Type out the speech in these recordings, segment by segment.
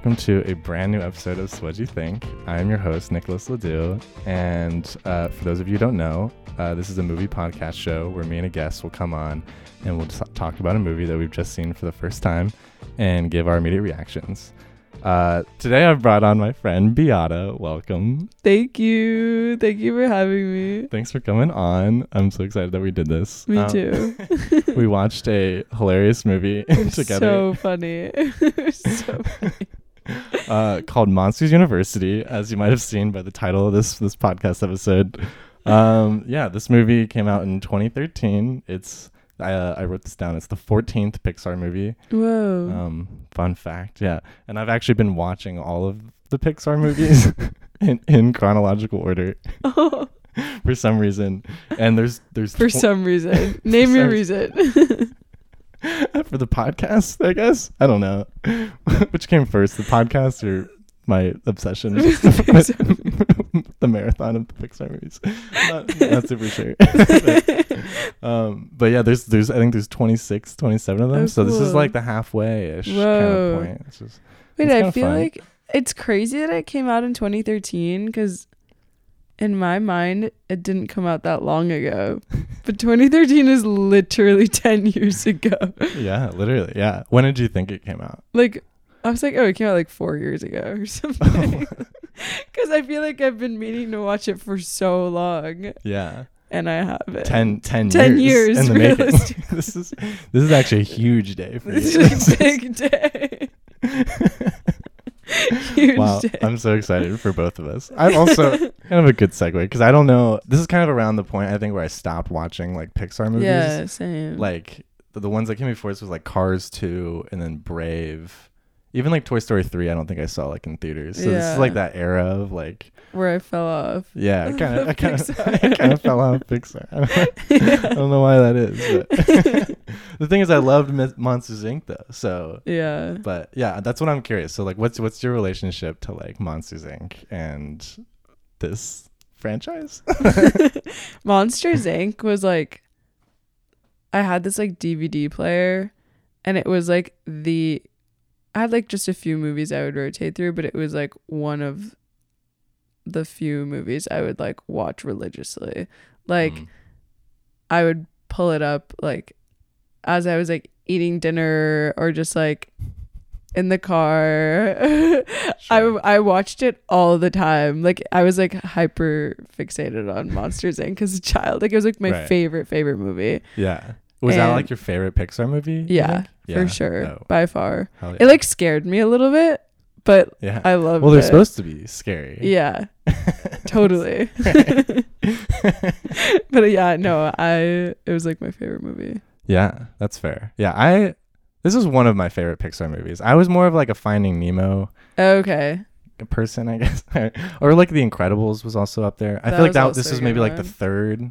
Welcome to a brand new episode of You Think? I'm your host, Nicholas LaDue. And uh, for those of you who don't know, uh, this is a movie podcast show where me and a guest will come on and we'll just talk about a movie that we've just seen for the first time and give our immediate reactions. Uh, today I've brought on my friend Biata. Welcome. Thank you. Thank you for having me. Thanks for coming on. I'm so excited that we did this. Me Um, too. we watched a hilarious movie together. So funny. so funny. uh, called Monsters University, as you might have seen by the title of this this podcast episode. Um, yeah, this movie came out in 2013. It's I, uh, I wrote this down. It's the 14th Pixar movie. Whoa. Um, fun fact, yeah. And I've actually been watching all of the Pixar movies in, in chronological order for some reason. And there's there's for tw- some reason. Name your reason. for the podcast, I guess. I don't know. Which came first, the podcast or my obsession with the marathon of the Pixar movies? Not, not super sure. but, um, but yeah, there's there's I think there's 26, 27 of them. Oh, so this is like the halfway-ish kind of point. It's just, Wait, It's I feel fun. like it's crazy that it came out in 2013 because in my mind, it didn't come out that long ago. But 2013 is literally 10 years ago. yeah, literally. Yeah. When did you think it came out? Like, I was like, oh, it came out like four years ago or something. Oh. Because I feel like I've been meaning to watch it for so long, yeah. and I haven't. 10, 10, 10 years, years, in the making. this is this is actually a huge day for This you. is a big day. Huge wow, day. I'm so excited for both of us. I'm also kind of a good segue because I don't know. This is kind of around the point I think where I stopped watching like Pixar movies. yeah, same. Like the, the ones that came before this was like Cars 2 and then Brave. Even like Toy Story 3, I don't think I saw like in theaters. So this is like that era of like, Where I fell off. yeah, I kind of, I kind of. I kind of fell off Pixar. I don't, know, I don't know why that is. The thing is, I loved Mi- Monsters Inc. though. So Yeah. but yeah, that's what I'm curious. So like, what's what's your relationship to like Monsters Inc. and this franchise? Monsters Inc. was like, I had this like DVD player, and it was like the, I had like just a few movies I would rotate through, but it was like one of the few movies I would like watch religiously. Like, Mm. I would pull it up like as I was like eating dinner or just like in the car. Sure. I I watched it all the time. Like I was like hyper fixated on Monsters Inc. as a child. Like it was like my Right. favorite favorite movie. yeah. Was that like your favorite Pixar movie? you Yeah, for sure, Oh, by far. hell It like scared me a little bit, but yeah. I love. well, they're it. supposed to be scary. Yeah, totally. but yeah, no, I it was like my favorite movie. yeah, that's fair. Yeah, I. This is one of my favorite Pixar movies. I was more of like a Finding Nemo Okay. person, I guess, or like The Incredibles was also up there. I That feel like that this was maybe like the third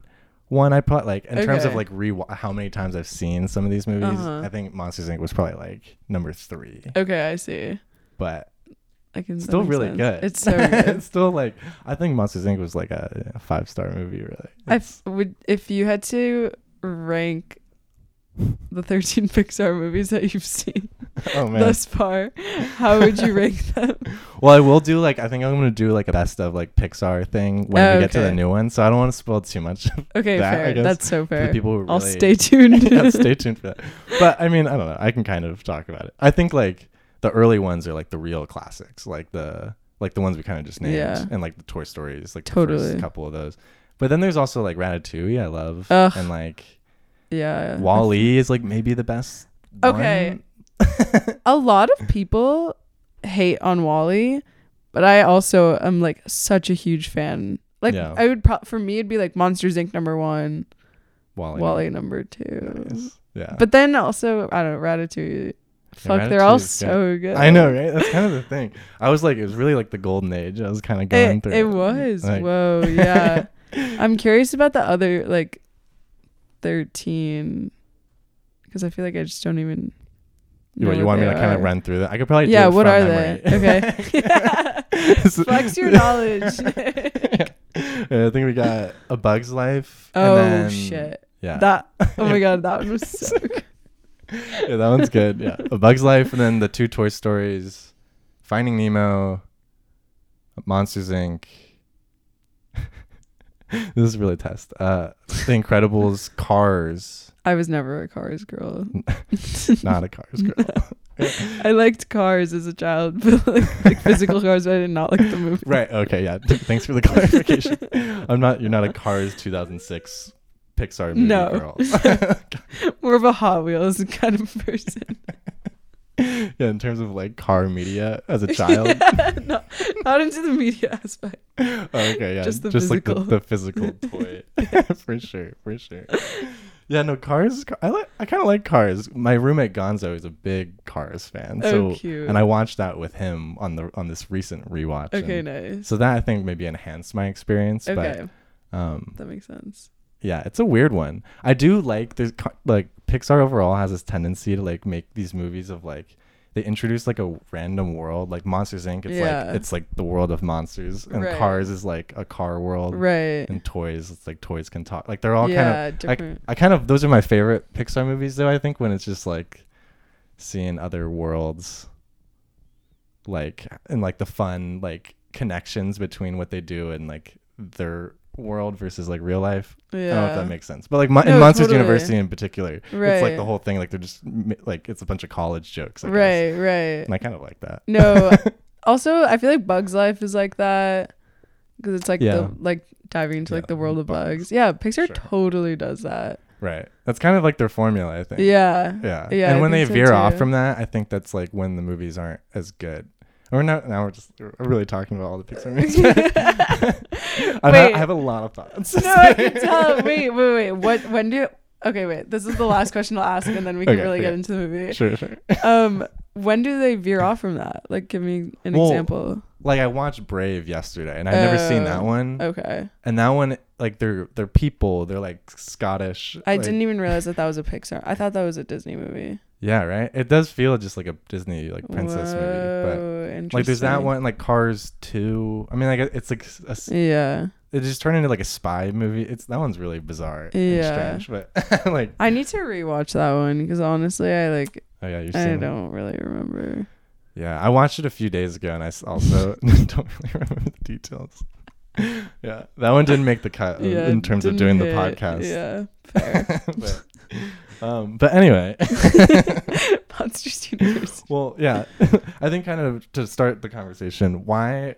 one I put like in terms of like re how many times I've seen some of these movies. Uh-huh. I think Monsters Inc was probably like number three, Okay, I see. but I can still really sense. good. It's so good. it's still like I think Monsters Inc was like a, a five star movie. Really, I f- would if you had to rank the 13 Pixar movies that you've seen oh man. thus far, how would you rank them? Well, I will do like I think I'm gonna do like a best of like Pixar thing when Oh, we get to the new one. So I don't want to spoil too much Okay, That, fair. guess, That's so for fair. people who really I'll stay tuned. yeah, stay tuned for that. But I mean, I don't know. I can kind of talk about it. I think like the early ones are like the real classics, like the like the ones we kind of just named, Yeah. and like the Toy Stories, like the Totally. first couple of those. But then there's also like Ratatouille, I love, Ugh. and like yeah. Wall-E is like maybe the best. Okay. A lot of people hate on Wall-E, but I also am like such a huge fan. Like Yeah. I would pro- for me it'd be like Monsters Inc. number one, Wall-E. Wally number two. Nice. Yeah. But then also I don't know Ratatouille. Fuck, they're all Ratatouille's so good. I know, right? That's kind of the thing. I was like, it was really like the golden age. I was kind of going It, through. it was. Like- Whoa, yeah. I'm curious about the other like 13 because I feel like I just don't even You, know you what want me they to kind of run through that? I could probably. Yeah, it what are memory. they? Okay. Flex your knowledge. Yeah, I think we got a Bug's Life. and oh then- shit. Yeah. That oh my god, that one was so good. Yeah, that one's good. Yeah, A Bug's Life, and then the two Toy Stories, Finding Nemo, Monsters Inc. this is really a test. Uh, The Incredibles, Cars. I was never a Cars girl. Not a Cars girl. I liked Cars as a child, but like, like physical cars, but I did not like the movie. Right. Okay. Yeah. Thanks for the clarification. I'm not. You're not a Cars 2006 Pixar movie No. girl. More of a Hot Wheels kind of person. yeah. In terms of like car media as a child. Yeah, no, not into the media aspect. Oh, okay. Yeah. Just the like the, physical. the physical toy. for sure. For sure. Yeah. No. Cars. I like. I kind of like Cars. My roommate Gonzo is a big Cars fan. Oh, So cute. and I watched that with him on the on this recent rewatch. Okay, nice. So that I think maybe enhanced my experience. Okay, But um, that makes sense. Yeah it's a weird one i do like there's like pixar overall has this tendency to like make these movies of like they introduce like a random world like monsters inc it's Yeah. like it's like the world of monsters and Right. cars is like a car world Right. and toys it's like toys can talk like they're all yeah, kind of different. I, I kind of those are my favorite pixar movies though i think when it's just like seeing other worlds like and like the fun like connections between what they do and like their world versus like real life yeah. I don't know if that makes sense. But like Mon- in Monsters totally. University in particular, it's like the whole thing. Like they're just like it's a bunch of college jokes. I guess. right, right. And I kind of like that. No, also I feel like Bugs Life is like that because it's like Yeah. the like diving into Yeah, like the world of bugs. bugs. Yeah, Pixar Sure. totally does that. Right. That's kind of like their formula, I think. Yeah. Yeah. Yeah, And I when they so veer off from that, I think that's like when the movies aren't as good. Or now, now we're just we're really talking about all the Pixar movies. I. I have a lot of thoughts. no, I can tell. Wait, wait, wait. What? When do? Okay, wait. This is the last question I'll ask, and then we can Okay, really get into the movie. sure, sure. Um, when do they veer off from that? Like, give me an Well, example. Like I watched Brave yesterday, and I'd never seen that one. Okay, And that one, like they're they're people. They're like Scottish. I like- didn't even realize that that was a Pixar. I thought that was a Disney movie. Yeah, right. It does feel just like a Disney like princess movie, but like there's that one like Cars two. I mean, like it's like a Yeah, it just turned into like a spy movie. It's that one's really bizarre Yeah. and strange, but like I need to rewatch that one because honestly, I like oh yeah, you're I don't really remember. yeah. I watched it a few days ago, and I also don't really remember the details. Yeah, that one didn't make the cut yeah, in terms of doing the podcast. Yeah, fair. but, um, but anyway. Monsters University. Well, yeah. I think kind of to start the conversation, why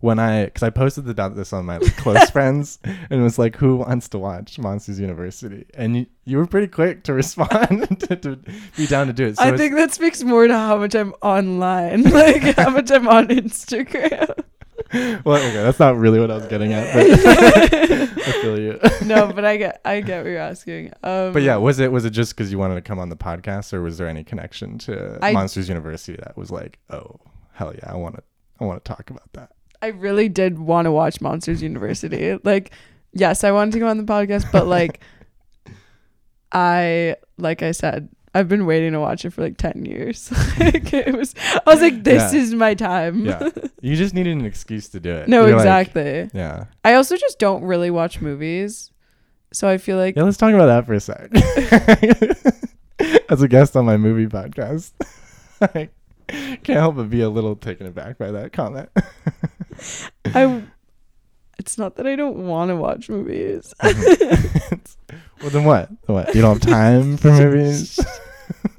when I because I posted about this on my like, close friends and it was like, who wants to watch Monsters University? And you, you were pretty quick to respond to, to be down to do it. So I think that speaks more to how much I'm online, like how much I'm on Instagram. well, okay, that's not really what I was getting at, but I feel you. no, but I get I get what you're asking. Um, But yeah, was it was it just because you wanted to come on the podcast, or was there any connection to I- Monsters University that was like, oh hell yeah, I want to I want to talk about that. I really did want to watch Monsters University. Like, yes, I wanted to go on the podcast, but like, I like I said, I've been waiting to watch it for like ten years. like, it was, I was like, this Yeah. is my time. Yeah, you just needed an excuse to do it. no, You're like- exactly. yeah. I also just don't really watch movies, so I feel like Yeah, let's talk about that for a sec. As a guest on my movie podcast, I can't help but be a little taken aback by that comment. I. It's not that I don't want to watch movies. Well, then what? What? You don't have time for movies?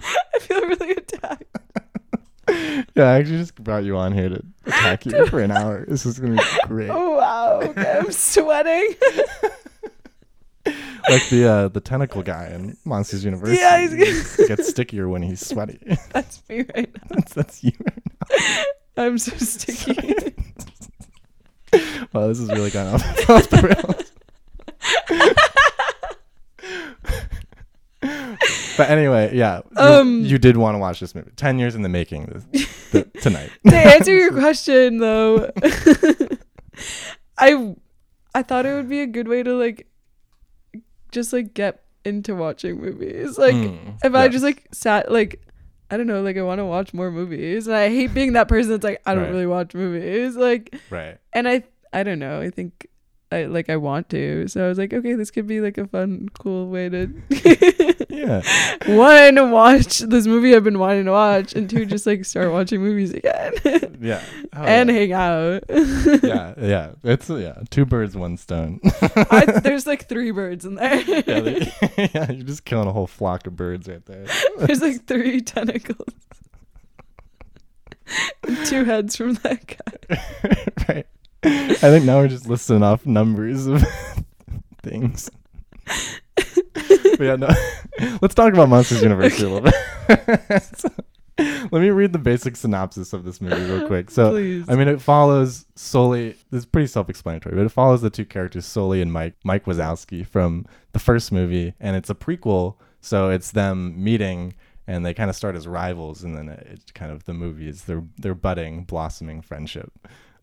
I feel really attacked. yeah, I actually just brought you on here to attack you for an hour. This is gonna be great. Oh wow, okay, I'm sweating. Like the uh, the tentacle guy in Monsters University. Yeah, he's- he gets stickier when he's sweaty. That's me right now. that's, that's you. Right now. I'm so sticky. Wow, this is really gone off, off the rails. but anyway, yeah, you, Um, you did want to watch this movie. Ten years in the making this, the, tonight. to answer your question though, I I thought it would be a good way to like just like get into watching movies. Like Mm, if I just like sat like I don't know, like I want to watch more movies. And I hate being that person that's like I don't Right. really watch movies. Like right, and I I don't know. I think I like I want to. So I was like, okay, this could be like a fun, cool way to yeah. one, watch this movie I've been wanting to watch, and two, just like start watching movies again Yeah. Oh, and yeah. hang out. yeah, yeah. It's yeah, two birds, one stone. I, there's like three birds in there. yeah, they, yeah, you're just killing a whole flock of birds right there. there's like three tentacles. Two heads from that guy. right. I think now we're just listing off numbers of things. but yeah, no. Let's talk about Monsters University a little bit. So, let me read the basic synopsis of this movie real quick. So, Please. I mean, it follows. This is pretty self-explanatory, but it follows the two characters, Sully and Mike. Mike Wazowski from the first movie, and it's a prequel, so it's them meeting, and they kind of start as rivals, and then it, it kind of the movie is their their budding, blossoming friendship.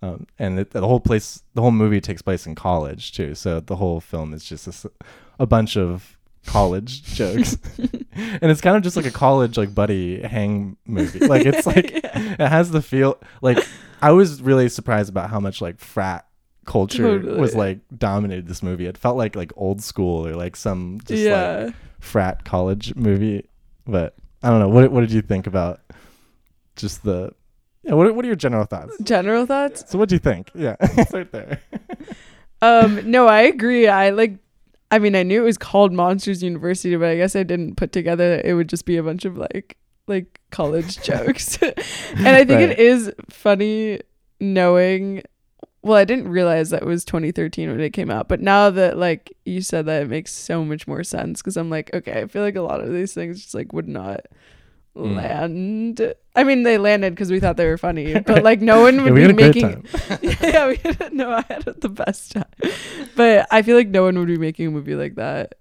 Um, and it, the whole place, the whole movie takes place in college too. So the whole film is just a bunch of college jokes, and it's kind of just like a college like buddy hang movie. Like it's like Yeah. it has the feel like I was really surprised about how much like frat culture was like dominated this movie. It felt like like old school or like some just yeah. like frat college movie. But I don't know. What what did you think about just the yeah, what what are your general thoughts? General thoughts? So what do you think? Yeah, start there. Um, no, I agree. I like I mean, I knew it was called Monsters University, but I guess I didn't put together that it would just be a bunch of like like college jokes. and I think Right. it is funny knowing well, I didn't realize that it was 2013 when it came out, but now that like you said that it makes so much more sense cuz I'm like, okay, I feel like a lot of these things just like would not. Land. I mean, they landed cuz we thought they were funny, but like no one Yeah, would we be had a great making time. yeah, we had, no, I had the best time. But I feel like no one would be making a movie like that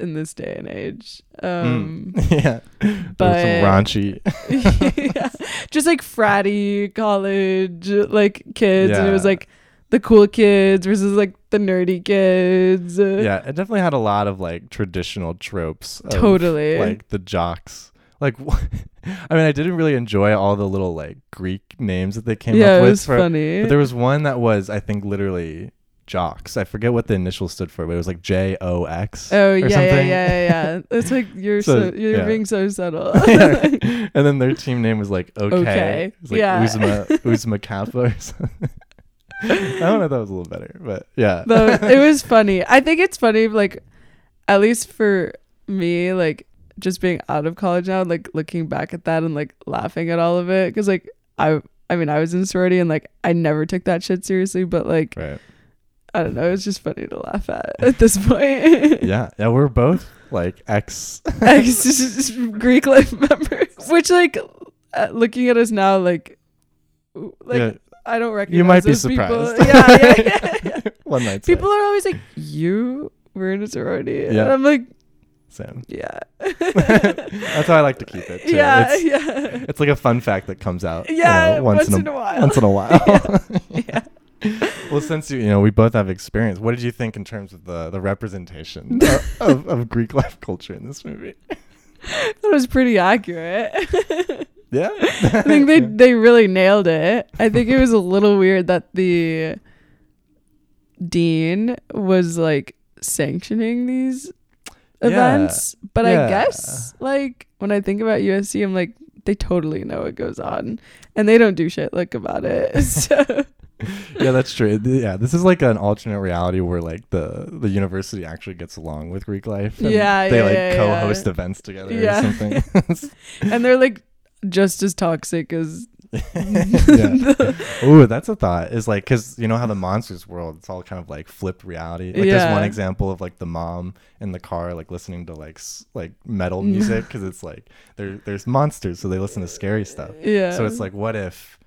in this day and age. Um, Mm. yeah, but- raunchy. yeah. Just like fratty college like kids, and it was like the cool kids versus like the nerdy kids. Yeah, it definitely had a lot of like traditional tropes. Of, Totally. like the jocks. Like, I mean, I didn't really enjoy all the little like Greek names that they came yeah, up it with. was for- funny. But there was one that was, I think, literally jocks. I forget what the initials stood for, but it was like J O X. Oh yeah, yeah, yeah, yeah, yeah. It's like you're So, you're yeah. being so subtle. Yeah. and then their team name was like OK. Okay, It was like yeah. Oozma Oozma Kappa or something. I don't know. If that was a little better, but yeah. Though it was funny. I think it's funny, like at least for me, like just being out of college now, like looking back at that and like laughing at all of it, because like I, I mean, I was in sorority and like I never took that shit seriously, but like right. I don't know, it's just funny to laugh at at this point. Yeah. Yeah. We're both like ex. Ex Greek life members, which like uh, looking at us now, like. Like Yeah. I don't recognize. You might be those people. surprised. Yeah, yeah, yeah, yeah. One night. People are always like, "You were in a sorority," and I'm like, Sam. "Yeah." That's how I like to keep it. Too. Yeah, It's, yeah, it's like a fun fact that comes out. you yeah. know, once, in a while. Once in a while. yeah. well, since you you know we both have experience, what did you think in terms of the the representation of, of, of Greek life culture in this movie? That was pretty accurate. Yeah, I think they they really nailed it. I think it was a little weird that the dean was like sanctioning these Yeah. events, but Yeah. I guess like when I think about USC, I'm like they totally know what goes on, and they don't do shit like about it. So yeah, that's true. Yeah, this is like an alternate reality where like the the university actually gets along with Greek life. and Yeah, they yeah, like yeah, co-host yeah. events together Yeah. or something. and they're like just as toxic as yeah. Ooh, that's a thought. Is like because you know how the monsters world, it's all kind of like flipped reality. Like there's one example of like the mom in the car like listening to like s- like metal music because it's like there there's monsters, so they listen to scary stuff. yeah. So it's like, what if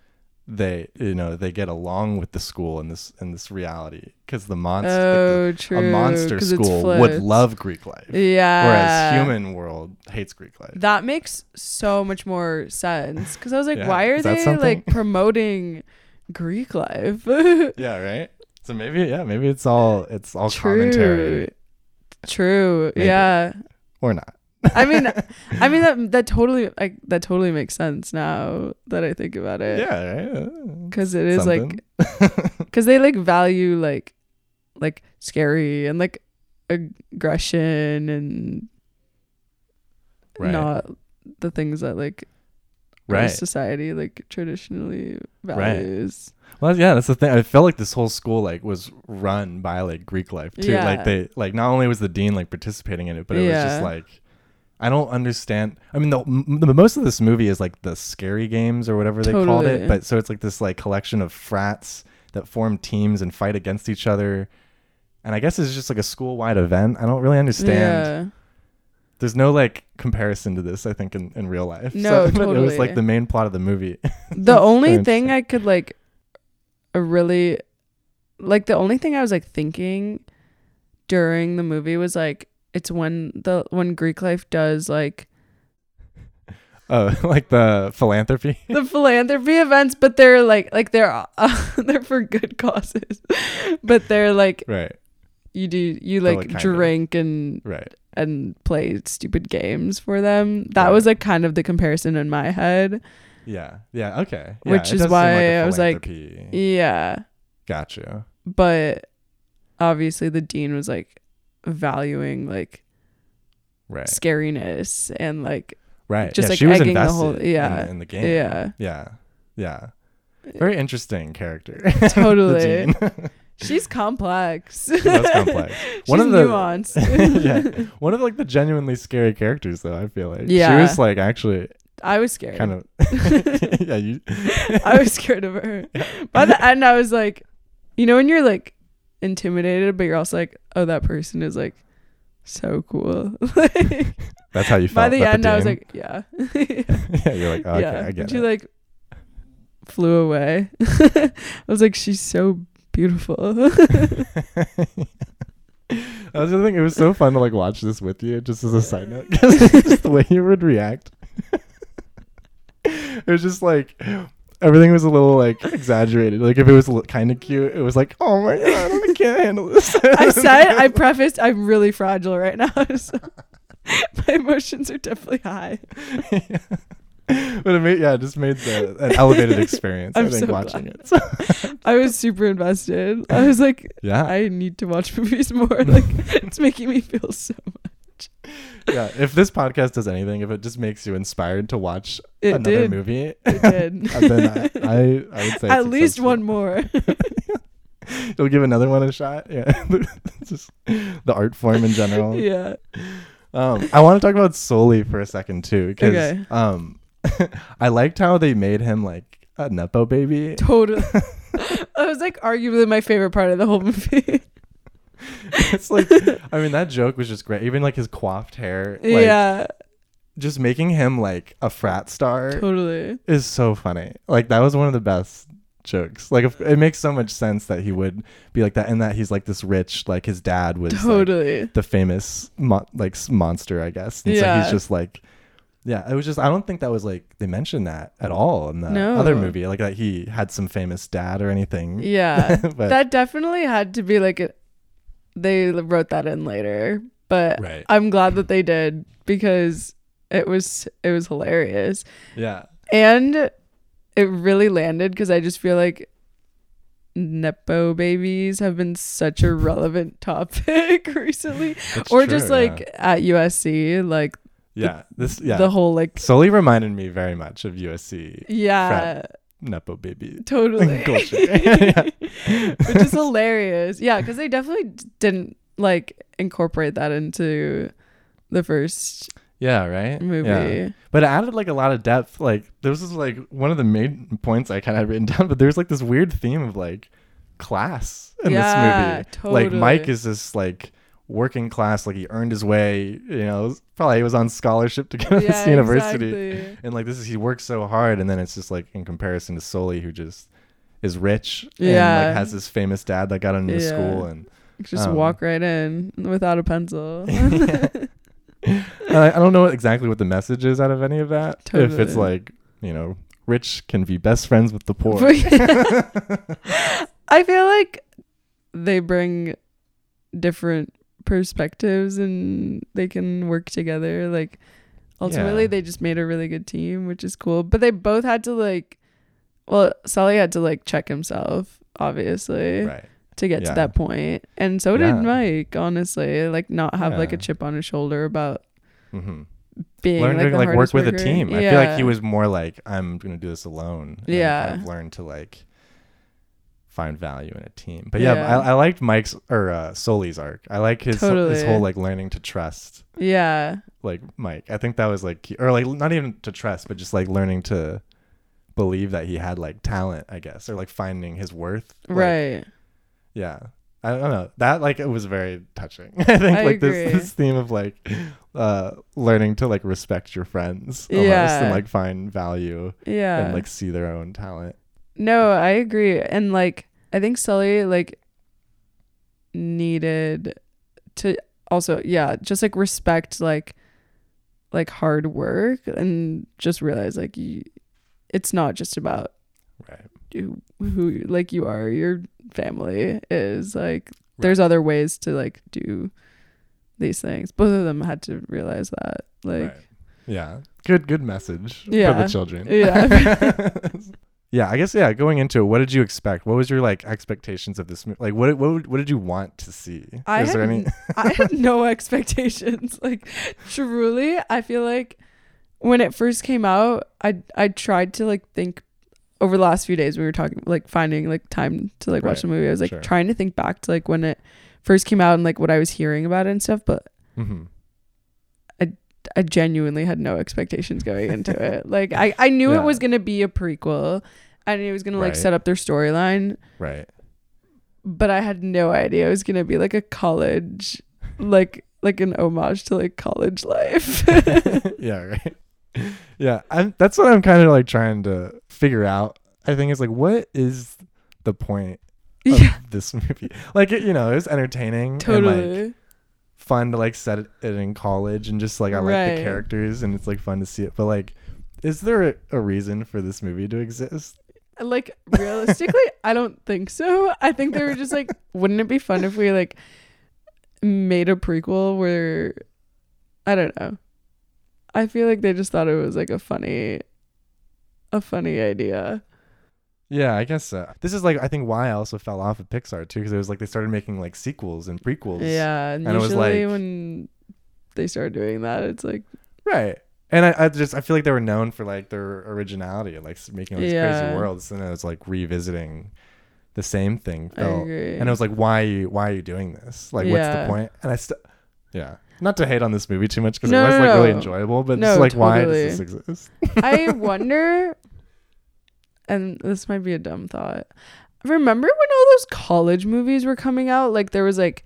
they you know they get along with the school in this in this reality because the oh, monster oh, true. a monster school would love Greek life, Yeah. whereas human world hates Greek life. That makes so much more sense because I was like, Yeah. why are they something? like promoting Greek life? yeah, right. So maybe yeah, maybe it's all it's all commentary True. Maybe. Yeah. or not. I mean, I mean that that totally like that totally makes sense now that I think about it. Yeah, right. Because it is like because they like value like like scary and like aggression and Right. not the things that like right. society like traditionally Right. values. Well, yeah, that's the thing. I felt like this whole school like was run by like Greek life too. Yeah. Like they like not only was the dean like participating in it, but it was just like I don't understand. I mean, the, the most of this movie is like the scary games or whatever they called it. But so it's like this like collection of frats that form teams and fight against each other. And I guess it's just like a school wide event. I don't really understand. There's no like comparison to this. I think in, in real life. No, but it was like the main plot of the movie. the only thing. I could like really like the only thing I was like thinking during the movie was like it's when the when Greek life does like Oh, like the philanthropy. the philanthropy events, but they're like like they're uh, they're for good causes, but they're like right. you do you like like, kind of- drink and Right. and play stupid games for them. That Right. was like kind of the comparison in my head. Yeah. Yeah. Okay. Yeah, Which is why a I was like. Yeah. Gotcha. but obviously the dean was like valuing like Right. scariness and like Right. just, yeah, like, she was egging the whole- in yeah, the- in, the game. yeah Yeah. Yeah. Very interesting character. Totally. she's complex That's complex. she's One of the- nuanced yeah. One of like the genuinely scary characters though, I feel like. She was like actually i was scared kind of Yeah, you i was scared of her by the end i was like you know when you're like intimidated but you're also like oh that person is like so cool like, That's how you felt. by the end i was like yeah Yeah, you're like, oh, okay, I get she it. She like flew away i was like she's so beautiful I was just thinking it was so fun to like watch this with you, just as a side note, just the way you would react. it was just like everything was a little like exaggerated. Like if it was l- kind of cute, it was like, oh my god, I can't handle this. I said, I prefaced, I'm really fragile right now. So my emotions are definitely high. Yeah. but it made yeah, it just made the an elevated experience. I I'm think so watching glad. it. So, I was super invested. I was like, yeah, I need to watch movies more. Like, it's making me feel so. yeah. If this podcast does anything, if it just makes you inspired to watch It another did. movie, It did. then I, I, I would say At least one more. You'll give another one a shot. Yeah, just the art form in general. yeah. Um, I want to talk about Sully for a second too, because Okay. um, I liked how they made him like a nepo baby. Totally. that was like arguably my favorite part of the whole movie. it's like, I mean, that joke was just great. Even like his coiffed hair, like, yeah. just making him like a frat star Totally. is so funny. Like that was one of the best jokes. Like if, it makes so much sense that he would be like that, and that he's like this rich, like his dad was like, Totally. the famous mo- like monster, I guess. And so Yeah. he's just like, yeah. It was just I don't think that was like they mentioned that at all in the No. other movie, like that he had some famous dad or anything. Yeah. but that definitely had to be like a, they wrote that in later but right, i'm glad that they did because it was it was hilarious. Yeah, and it really landed because i just feel like nepo babies have been such a relevant topic recently. It's or true, just yeah. like at usc like yeah, this yeah. the whole like Sully reminded me very much of USC yeah nepo baby. totally Culture. Yeah. which is hilarious yeah because they definitely didn't like incorporate that into the first Yeah, right. movie Yeah. But it added like a lot of depth. Like this was like one of the main points I kind of had written down. But there's like this weird theme of like class in Yeah, this movie. Totally. Like Mike is this like working class. Like he earned his way. You know, probably he was on scholarship to go to this university. exactly. And like this is he works so hard, and then it's just like in comparison to Sully, who just is rich and Yeah. like has this famous dad that got him into Yeah. school and just Um, walk right in without a pencil And I, I don't know exactly what the message is out of any of that. If it's like, you know, rich can be best friends with the poor. i feel like they bring different perspectives and they can work together like ultimately Yeah. they just made a really good team which is cool but they both had to like well Sully had to like check himself obviously right. to get Yeah. to that point and so Yeah. did mike honestly like not have like a chip on his shoulder about hmm being learn like, to like work with a team. I feel like he was more like I'm gonna do this alone. and Yeah. kind of learn to like find value in a team. But yeah, Yeah. I, I liked Mike's or uh, Sully's arc. I like his his whole like learning to trust Yeah. like Mike. I think that was like key- or like not even to trust, but just like learning to believe that he had like talent, I guess, or like finding his worth. Like, right. Yeah. I don't know. That like it was very touching. I think I like this this theme of like uh learning to like respect your friends almost Yeah. and like find value Yeah. and like see their own talent. No, I agree. And like I think Sully like needed to also yeah, just like respect like like hard work and just realize like you, it's not just about Right. who, who like you are, your family is like there's other ways to like do these things. Both of them had to realize that. Like right. Yeah. Good good message yeah. for the children. Yeah. yeah, I guess yeah, going into it, what did you expect? What was your like expectations of this movie? Like what what what did you want to see? I Is there had any I had no expectations. Like truly, I feel like when it first came out, I I tried to like think over the last few days we were talking like finding like time to like watch Right. the movie. I was like Sure. trying to think back to like when it first came out and like what I was hearing about it and stuff, but Mhm. I genuinely had no expectations going into it. Like I I knew Yeah. it was going to be a prequel. and it was going to like Right. set up their storyline, Right. but I had no idea it was gonna be like a college, like like an homage to like college life. yeah, right. Yeah, I'm, that's what I'm kind of like trying to figure out. I think is like, what is the point of yeah, this movie? Like, it, you know, it was entertaining, and, totally. like, fun to like set it in college, and just like I like the characters, and it's like fun to see it. But like, is there a, a reason for this movie to exist? like realistically, I don't think so. I think they were just like, wouldn't it be fun if we like made a prequel where I don't know. I feel like they just thought it was like a funny, a funny idea. Yeah, I guess so. This is like I think why I also fell off of Pixar too, because it was like they started making like sequels and prequels. Yeah, and, And it was usually like- when they start doing that, it's like Right. And I, I just I feel like they were known for like their originality, like making all these Yeah. crazy worlds, and it was like revisiting the same thing. I agree. and it was like, why are you why are you doing this? Like, what's the point? And I still, yeah, not to hate on this movie too much because No, it was no, like really enjoyable, but No, it's like why does this exist? I wonder, and this might be a dumb thought. Remember when all those college movies were coming out? Like there was like,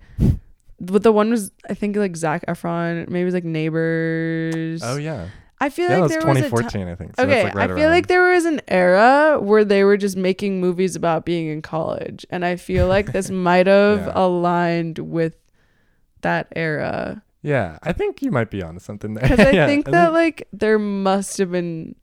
but the one was I think like Zac Efron, maybe it was like Neighbors. Oh yeah, I feel yeah, like was there was a 2014, I think. So okay, like, right I feel around- like there was an era where they were just making movies about being in college, and I feel like this might have Yeah. aligned with that era. yeah, I think you might be onto something there. Because I Yeah, think that like there must have been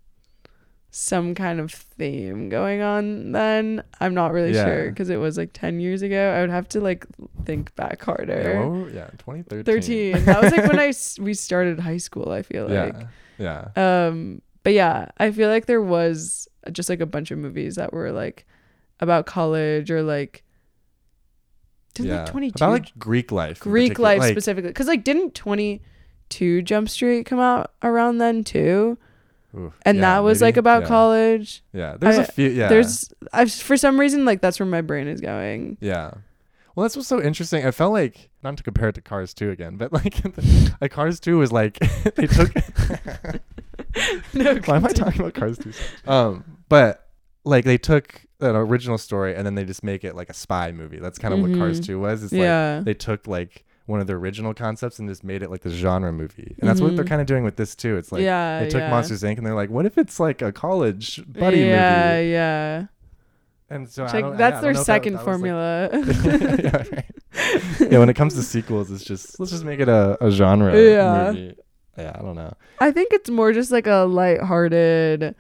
some kind of theme going on then. I'm not really Yeah. sure because it was like 10 years ago. I would have to like think back harder. were- yeah, 2013. 13. That was like when I s- we started high school, I feel like. yeah, yeah. Um but yeah, I feel like there was just like a bunch of movies that were like about college or like did yeah. like 22 About like Greek life. Greek life Like, specifically cuz like didn't 22 Jump Street come out around then too? Oof, And yeah, that was maybe, like about yeah. college. Yeah, there's a I- few. Yeah, There's I for some reason like that's where my brain is going. Yeah. Well, that's what's so interesting. I felt like not to compare it to Cars 2 again, but like, like Cars 2 was like they took. no, Why am I talking about Cars 2? Um, but like they took an original story and then they just make it like a spy movie. That's kind of what Cars Mhm. 2 was. It's Yeah. like they took like one of the original concepts and just made it like the genre movie. And that's what they're Mhm. kind of doing with this too. It's like yeah, they took yeah. Monsters Inc. and they're like, what if it's like a college buddy yeah, movie? yeah. Yeah. And so I like, don't- I- that's I don't their if that- second that was, like, formula. yeah, right. yeah, when it comes to sequels, it's just let's just make it a, a genre Yeah. movie. Yeah, I don't know. I think it's more just like a lighthearted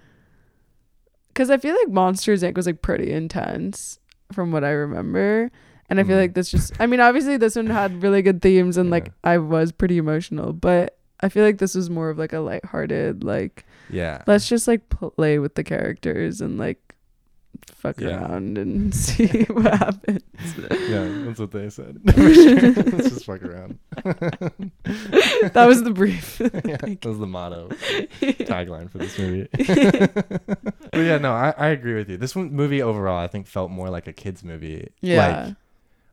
cuz I feel like Monsters Inc was like pretty intense from what I remember. And I feel Mm. like this just I mean obviously this one had really good themes and like I was pretty emotional, but I feel like this was more of like a lighthearted like Yeah, let's just like play with the characters and like fuck Yeah. around and see what happens. yeah, that's what they said. Let's just fuck around. That was the brief. yeah, that was the motto tagline for this movie. but yeah, no, I, I agree with you. This one movie overall, I think, felt more like a kids movie. Yeah. Like,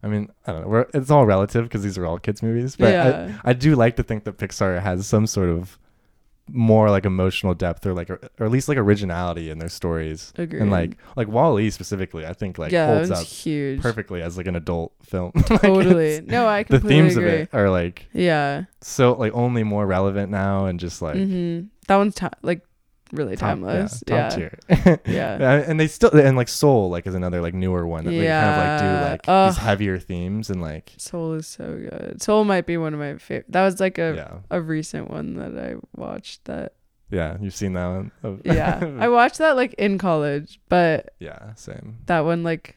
I mean, I don't know. We're, it's all relative because these are all kids movies, but Yeah. I, I do like to think that Pixar has some sort of more like emotional depth or like or at least like originality in their stories. Agreed. And like like Wall-E specifically, I think like yeah, holds up huge. perfectly as like an adult film. Totally. it's- no, I can. the themes agree. of it are like Yeah. so like only more relevant now and just like hmm That one's ti- like really top- timeless. Yeah, Yeah. tier. Yeah. Yeah, and they still and like Soul like is another like newer one that they kind of like do like Ugh. these heavier themes and like Soul is so good. Soul might be one of my favorite. That was like a yeah a recent one that I watched. That yeah you've seen that one oh. yeah, I watched that like in college, but yeah same that one like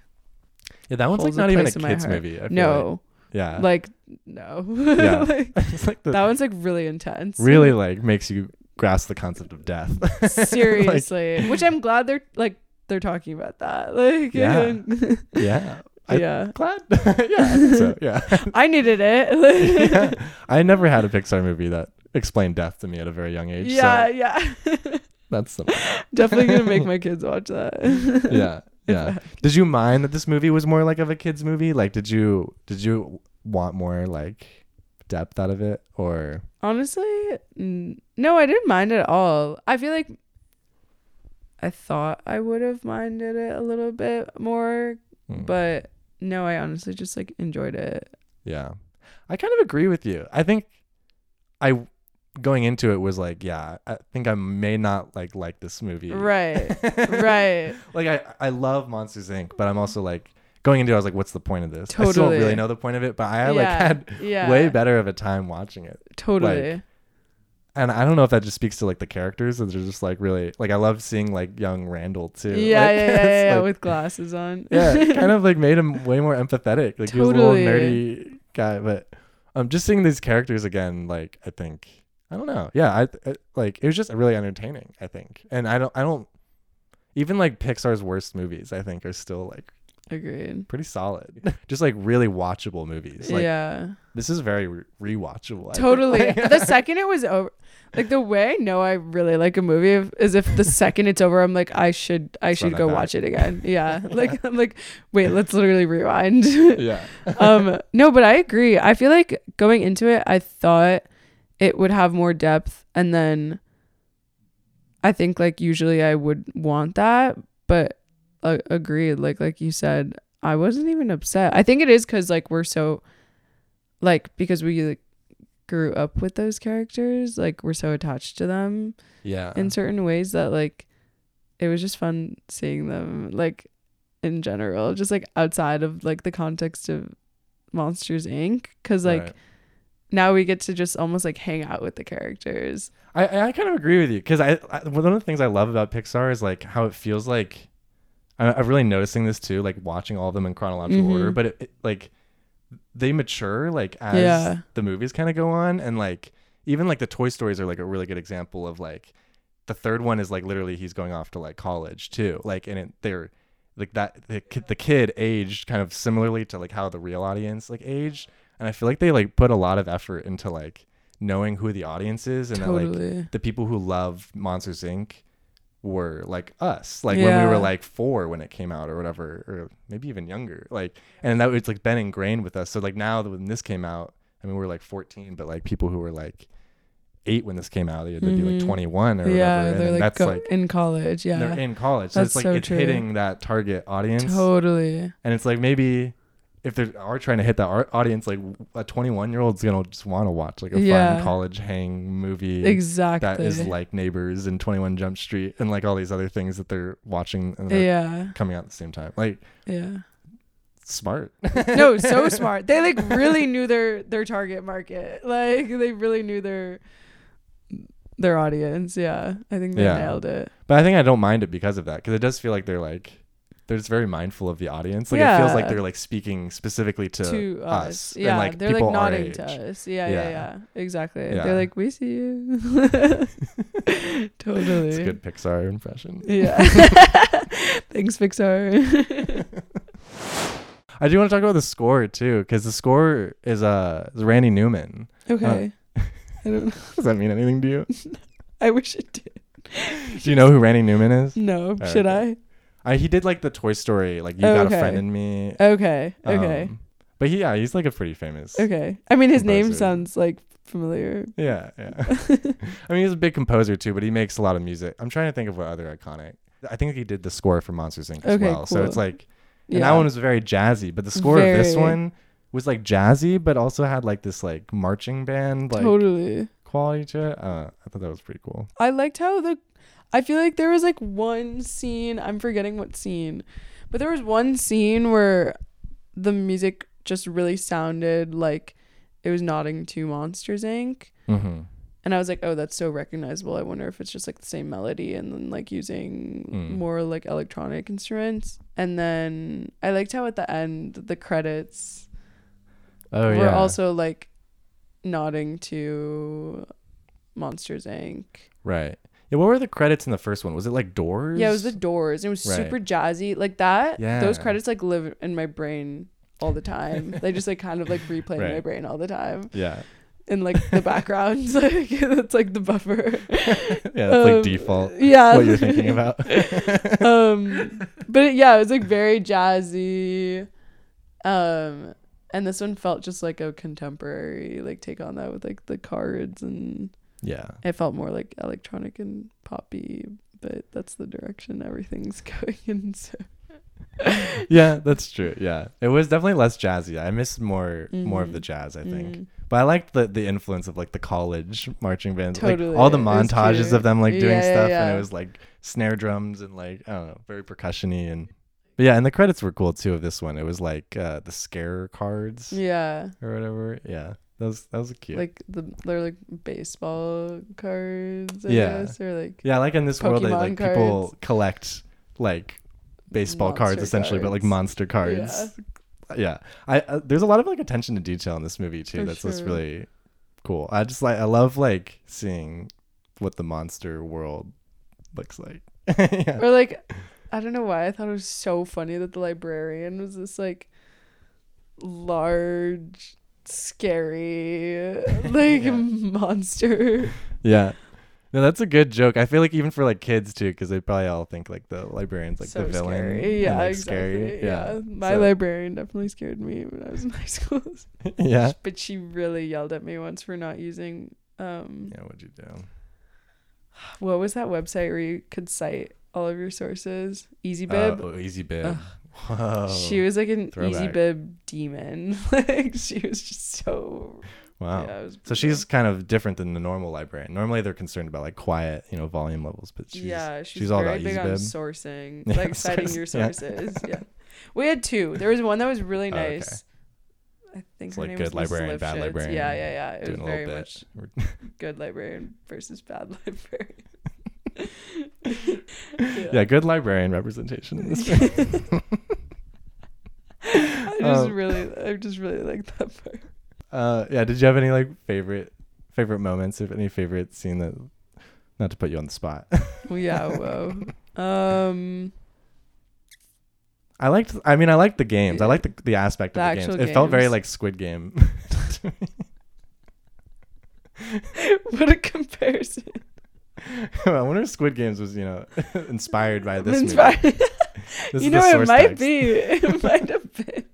yeah that one's like not even a kids movie no, like. yeah like no, Yeah. like, like the, that one's like really intense. really like makes you grasp the concept of death Like, seriously, which I'm glad they're like they're talking about that. Like Yeah. yeah I- yeah, glad yeah I so yeah I needed it. yeah. I never had a Pixar movie that explained death to me at a very young age. yeah, so yeah. that's the Definitely gonna make my kids watch that. yeah, yeah. Did you mind that this movie was more like of a kids movie? Like, did you did you want more like depth out of it, or Honestly, n- no, I didn't mind at all. I feel like I thought I would have minded it a little bit more, Hmm. but no, I honestly just like enjoyed it. yeah, I kind of agree with you. I think I going into it was like, yeah, I think I may not like like this movie. Right. right. Like I I love Monsters Inc., but I'm also like going into it, I was like, what's the point of this? I still don't really know the point of it, but I like Yeah, had yeah. way better of a time watching it. Totally. and I don't know if that just speaks to like the characters or they're just like really like I love seeing like young Randall too. yeah, Like, yeah, yeah, yeah, like- with glasses on. yeah, kind of like made him way more empathetic. Like he was a little nerdy guy, but um, just seeing these characters again, like I think I don't know. Yeah, I, I like it was just really entertaining. I think, and I don't, I don't even like Pixar's worst movies. I think are still like Agreed. pretty solid. just like really watchable movies. Like yeah. this is very re- rewatchable. I. Totally. The second it was over, like the way I know I really like a movie is if the second it's over, I'm like, I should, I should go back. watch it again. Yeah. Like, I'm like, wait, let's literally rewind. yeah. um, no, but I agree. I feel like going into it, I thought it would have more depth, and then I think like usually I would want that, but uh, agreed. Like like you said, I wasn't even upset. I think it is because like we're so like because we like grew up with those characters, like we're so attached to them Yeah. in certain ways that like it was just fun seeing them like in general, just like outside of like the context of Monsters Inc. Because like Right. now we get to just almost like hang out with the characters. I, I kind of agree with you because I, I one of the things I love about Pixar is like how it feels like I, I'm really noticing this too, like watching all of them in chronological Mhm. order, but it, it like they mature like as Yeah. the movies kind of go on, and like even like the Toy Stories are like a really good example of like the third one is like literally he's going off to like college too, like and it they're like that the kid, the kid aged kind of similarly to like how the real audience like aged, and I feel like they like put a lot of effort into like knowing who the audience is and that like the people who love Monsters Inc. were like us, like when we were like four when it came out or whatever, or maybe even younger. Like, and that was like been ingrained with us. So like now that when this came out, I mean we were like 14, but like people who were like eight when this came out, they'd be like Mhm. 21 or yeah, whatever, and like, that's go- like in college. Yeah, they're in college. So That's it's like so it's true. hitting that target audience, totally. and it's like maybe. If they are trying to hit that audience, like a 21 year old's gonna just want to watch like a Yeah. fun college hang movie Exactly. that is like neighbors and 21 jump street and like all these other things that they're watching and they're yeah, coming out at the same time like yeah. smart No, so smart. They like really knew their their target market. Like they really knew their their audience. Yeah, I think they Yeah. nailed it. but i think i don't mind it because of that because it does feel like they're like they're just very mindful of the audience like it feels like they're like speaking specifically to, to us, us. and, Yeah, like, they're like nodding to us. Yeah, yeah, Yeah. yeah. Exactly. Yeah. They're like, we see you. Totally. It's a good Pixar impression. Yeah. Thanks, Pixar. I do want to talk about the score too, because the score is uh is Randy Newman. okay. I don't. Does that mean anything to you? I wish it did. do you know who Randy Newman is? No. Oh, should okay. He did like the Toy Story, like you got okay. a friend in me. Okay. Okay. Um, but he, yeah, he's like a pretty famous. okay. I mean, his name composer. sounds like familiar. Yeah, yeah. I mean, he's a big composer too, but he makes a lot of music. I'm trying to think of what other iconic. I think he did the score for Monsters Inc. as Okay, well. So it's like, and that one was very jazzy, but the score of this Very. one was like jazzy, but also had like this like marching band like totally. quality to it. Uh, I thought that was pretty cool. I liked how the I feel like there was like one scene, I'm forgetting what scene, but there was one scene where the music just really sounded like it was nodding to Monsters Inc. Mm-hmm. And I was like, oh, that's so recognizable. I wonder if it's just like the same melody and then like using Mm. more like electronic instruments. And then I liked how at the end the credits Oh were yeah. also like nodding to Monsters Inc. right. Yeah. What were the credits in the first one? Was it like Doors? Yeah, it was the Doors. It was Right. super jazzy, like that. Yeah. those credits like live in my brain all the time. they just like kind of like replay in my Right. brain all the time Yeah. in like the background. like it's like the buffer. yeah. That's Um, like default. Yeah, What you're thinking about. um, but it, yeah, it was like very jazzy. Um, and this one felt just like a contemporary like take on that with like the cards and yeah. it felt more like electronic and poppy. But that's the direction everything's going in. So yeah, that's true. Yeah, it was definitely less jazzy. I missed more more of the Mhm. jazz. I think, Mm. but I liked the the influence of like the college marching bands, Totally, like all the montages of them like doing Yeah, yeah, stuff, and it was like snare drums and like I don't know, very percussiony and. But yeah, and the credits were cool too of this one. It was like uh, the scare cards Yeah. or whatever. Yeah, that was that was cute. Like the they're like baseball cards, I Yeah. guess. Or like yeah, like in this world, they, Pokemon like people collect like baseball cards Monster essentially, but like monster cards. yeah i uh, there's a lot of like attention to detail in this movie too For that's just sure. really cool i just like i love like seeing what the monster world looks like yeah. Or like I don't know why I thought it was so funny that the librarian was this like large scary like Yeah. monster. yeah no that's a good joke i feel like even for like kids too because they probably all think like the librarian's like so the villain scary. and, Yeah, like, exactly. scary Yeah. My So- librarian definitely scared me when I was in high school. yeah But she really yelled at me once for not using um yeah what'd you do what was that website where you could cite all of your sources? EasyBib. oh EasyBib Ugh. Whoa. she was like an throwback. EasyBib demon. like she was just so wow yeah, so she's kind of different than the normal librarian normally they're concerned about like quiet you know volume levels but she's yeah, she's, she's all about big on EasyBib. sourcing, Yeah, like citing your sources. Yeah. we had two. There was one that was really Oh, okay. nice. I think It's her like name good was librarian, bad librarian, Yeah, yeah, yeah. It was very much good librarian versus bad librarian. yeah. good librarian representation in this film. I just Um, really, I just really like that part. uh yeah did you have any like favorite favorite moments or any favorite scene that not to put you on the spot Well, yeah, whoa. Um, i liked i mean i liked the games i liked the, the aspect The of the games actual it felt very like squid game what a comparison. i wonder if squid games was you know inspired by this movie. Inspired- This you know, it might text. be. It might have been.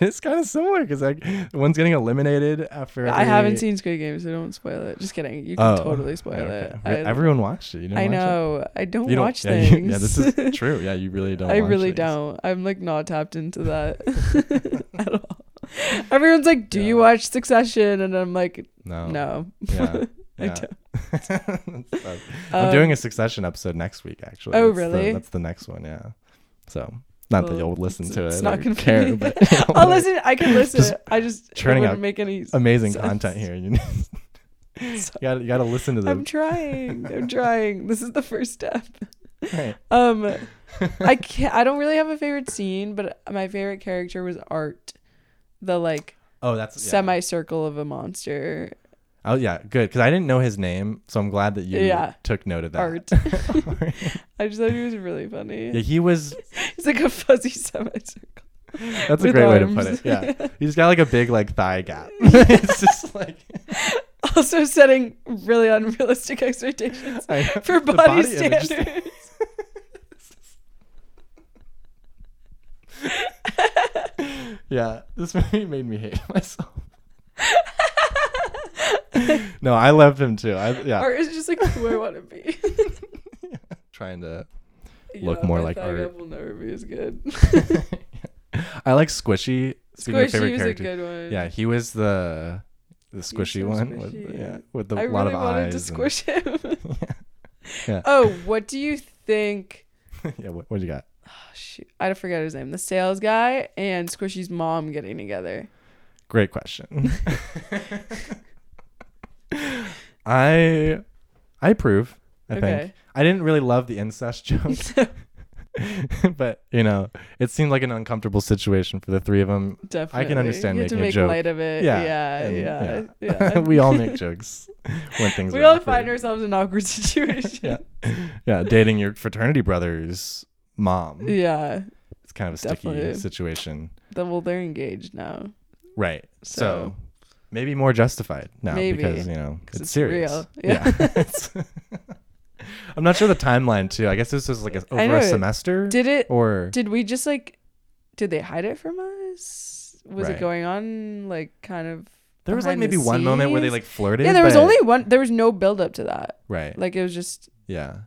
it's kind of similar because like one's getting eliminated after I haven't seen Squid Game, so don't spoil it. Just kidding. You can Oh, totally spoil okay. it. I, everyone watched it you I watch it? know. I don't You don't watch yeah, you- things. yeah this is true yeah you really don't I really things. don't. I'm like not tapped into that at all. Everyone's like, "Do you watch Succession?" And I'm like, no "No, yeah I don't." I'm Um, doing a Succession episode next week. Actually. Oh, That's the- really? that's the next one. Yeah. So not that you'll listen it's- to it's it. not or gonna care, but I'll listen. I can listen. Just I just churning out make any Amazing sense. content here. You, you gotta you gotta listen to I'm trying. I'm trying. This is the first step. Right. Um, I can't. I don't really have a favorite scene, but my favorite character was Art, the like Oh, that's yeah. semicircle of a monster. Oh yeah, good because I didn't know his name, so I'm glad that you Yeah. took note of that. Art. I just thought he was really funny. yeah, he was. He's like a fuzzy semicircle. That's a great way to put it. Yeah, he's got like a big like thigh gap. it's just like also setting really unrealistic expectations for body, image. standards. Yeah, this movie made me hate myself. no, I loved him too. I yeah, Art is just like who I want to be. trying to. Look Yeah, more like art. will never be as good. I like Squishy. Squishy favorite was a good one. yeah, he was the the squishy so one with squishy. yeah with the I lot really of wanted eyes. to and- squish him. Yeah. Oh, what do you think? yeah, what, what you got? Oh, shoot, I forgot his name. The sales guy and Squishy's mom getting together. Great question. I I approve. I think Okay. I didn't really love the incest joke, but you know, it seemed like an uncomfortable situation for the three of them. Definitely. I can understand you have to making a joke. light of it. Yeah, Yeah, and- yeah, yeah. yeah. we all make jokes when things. We all awkward. find ourselves in awkward situations. Yeah, yeah, dating your fraternity brother's mom. Yeah. It's kind of a sticky Definitely. situation, Then well, they're engaged now. right? So, So- maybe more justified now Maybe, because you know it's, it's serious. real. Yeah. It's- I'm not sure the timeline too. I guess this was like a, over a semester Did it? or Did we just like? Did they hide it from us? Was Right. it going on like kind of? there was like maybe one moment where they like flirted. Yeah, there was only one. There was no build up to that. right. Like it was just. yeah.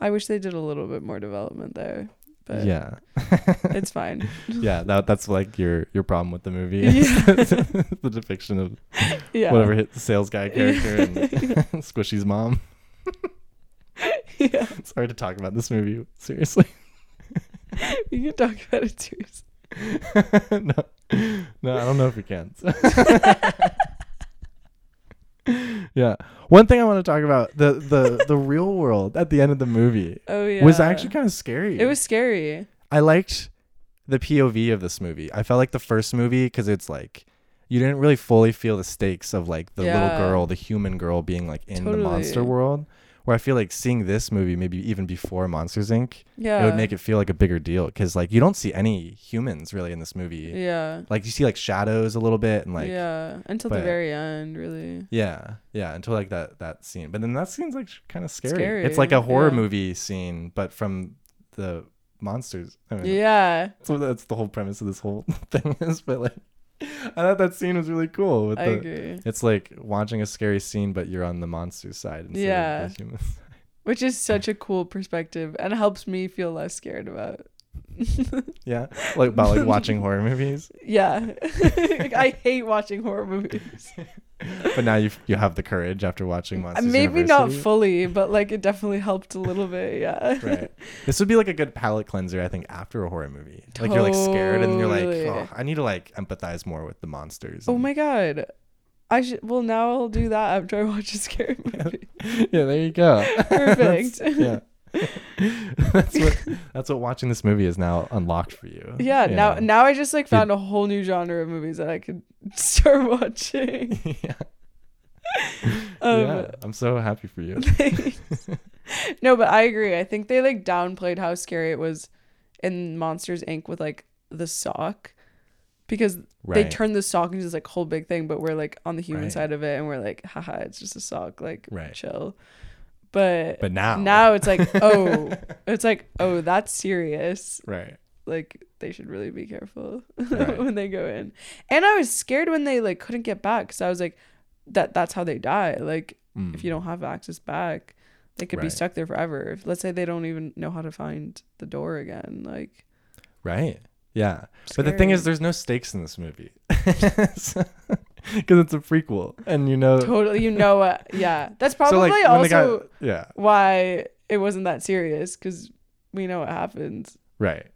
I wish they did a little bit more development there, but yeah. it's fine. yeah. That that's like your your problem with the movie. Yeah. the depiction of Yeah. whatever hit the sales guy character and Squishy's mom. yeah. It's hard to talk about this movie seriously. You can talk about it seriously. no, no, I don't know if we can. yeah, one thing I want to talk about the the the real world at the end of the movie Oh yeah. was actually kind of scary. It was scary. I liked the POV of this movie. I felt like the first movie because it's like you didn't really fully feel the stakes of like the little girl, the human girl being like in the monster world. Where I feel like seeing this movie, maybe even before Monsters Inc., Yeah. it would make it feel like a bigger deal because like you don't see any humans really in this movie. Yeah. Like you see like shadows a little bit and like yeah. Until the very end, really. Yeah, yeah, until like that that scene. But then that scene's like kind of scary. Scary, It's like a horror yeah. movie scene, but from the monsters. I mean, Yeah. so that's the whole premise of this whole thing is. But like, I thought that scene was really cool. With I the, agree. it's like watching a scary scene, but you're on the monster side instead Yeah. of the human. side. Which is such a cool perspective and helps me feel less scared about. Yeah, like about like watching horror movies. Yeah. Like, I hate watching horror movies. But now you you have the courage after watching Monsters. Maybe not fully, but like it definitely helped a little bit. Yeah. right. This would be like a good palate cleanser, I think, after a horror movie. Like you're like scared and you're like, oh, I need to like empathize more with the monsters. Oh my god. I should. Well, now I'll do that after I watch a scary movie. yeah, there you go. Perfect. Yeah. that's what that's what watching this movie is now unlocked for you. Yeah. you Now, know? now I just like found a whole new genre of movies that I could start watching. yeah. Um, yeah. I'm so happy for you. no, but I agree. I think they like downplayed how scary it was in Monsters Inc. with like the sock because they Right. turned the sock into this like whole big thing, but we're like on the human Right. side of it and we're like, haha, it's just a sock, like Right. chill. But But now now it's like, oh, it's like, oh, that's serious. Right. Like they should really be careful Right. when they go in. And I was scared when they like couldn't get back because I was like, that that's how they die. Like Mm. if you don't have access back, they could be stuck there forever. If let's say they don't even know how to find the door again, like. Right. Yeah. But the thing is, there's no stakes in this movie because it's a prequel, and you know. totally, you know what? Yeah, that's so probably like also yeah why it wasn't that serious because we know what happens. right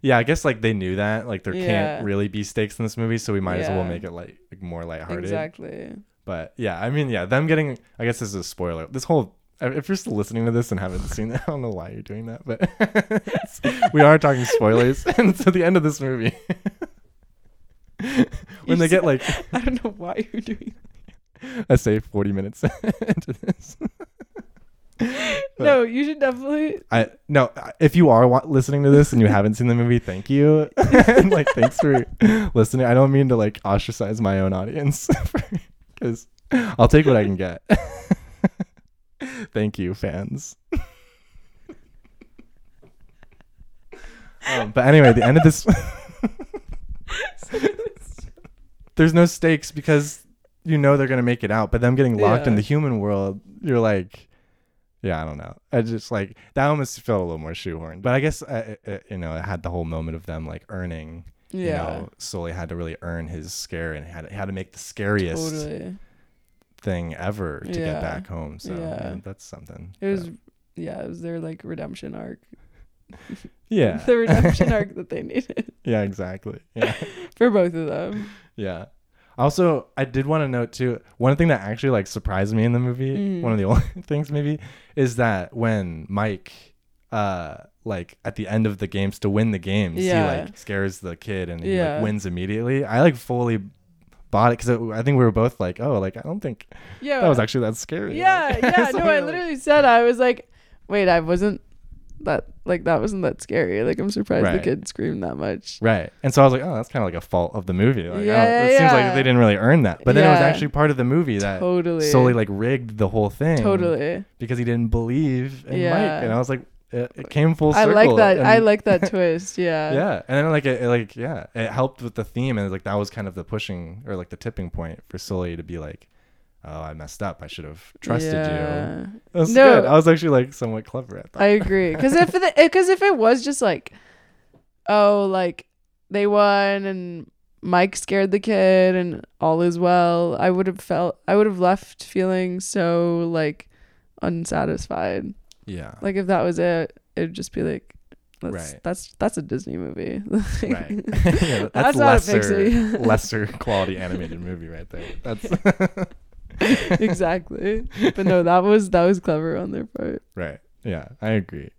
yeah I guess like they knew that like there Yeah. can't really be stakes in this movie, so we might as well make it like, like more lighthearted. Exactly. But yeah, I mean yeah, them getting I guess this is a spoiler. This whole if you're still listening to this and haven't seen it, I don't know why you're doing that, but we are talking spoilers, and it's at the end of this movie. when they get like I don't know why you're doing. I say 40 minutes into this. no, you should definitely. I no, if you are wa- listening to this and you haven't seen the movie, thank you. and like thanks for listening. I don't mean to like ostracize my own audience cuz I'll take what I can get. thank you, fans. um, but anyway, the end of this There's no stakes because you know they're going to make it out, but them getting locked in the human world, you're like yeah, I don't know. I just like that almost felt a little more shoehorned, but I guess uh, it, it, you know it had the whole moment of them like earning. Yeah. You know, Sully had to really earn his scare and had had to make the scariest totally. thing ever to Yeah. get back home. So Yeah. yeah, that's something. It was. Yeah, it was their like redemption arc. yeah, the redemption arc that they needed yeah, exactly. Yeah, for both of them. yeah. Also, I did want to note too. One thing that actually like surprised me in the movie, Mm. one of the only things maybe, is that when Mike, uh, like at the end of the games to win the games, Yeah. he like scares the kid and he Yeah. like wins immediately. I like fully bought it because I think we were both like, oh, like I don't think Yeah. that was actually that scary. Yeah, yeah. So no, I literally said I was like, wait, I wasn't that like that wasn't that scary. Like I'm surprised the kid screamed that much. Right. And so I was like, oh, that's kind of like a fault of the movie. Like, Yeah, oh, yeah, it seems like they didn't really earn that. But then it was actually part of the movie that Totally. Sully like rigged the whole thing. Totally. Because he didn't believe in Yeah. Mike. And I was like, it, it came full circle. I like that. I like that twist. Yeah. Yeah. And then like it, it, like yeah, it helped with the theme and like that was kind of the pushing or like the tipping point for Sully to be like, oh, I messed up. I should have trusted you. Yeah. That was No. good. I was actually like somewhat clever at that. I agree. Because if because eh, if it was just like, oh, like they won and Mike scared the kid and all is well, I would have felt I would have left feeling so like unsatisfied. yeah. Like if that was it, it'd just be like, that's Right. that's that's a Disney movie. Right. yeah, that's, That's lesser, lesser quality animated movie right there. That's exactly. But no, that was that was clever on their part. right. Yeah, I agree.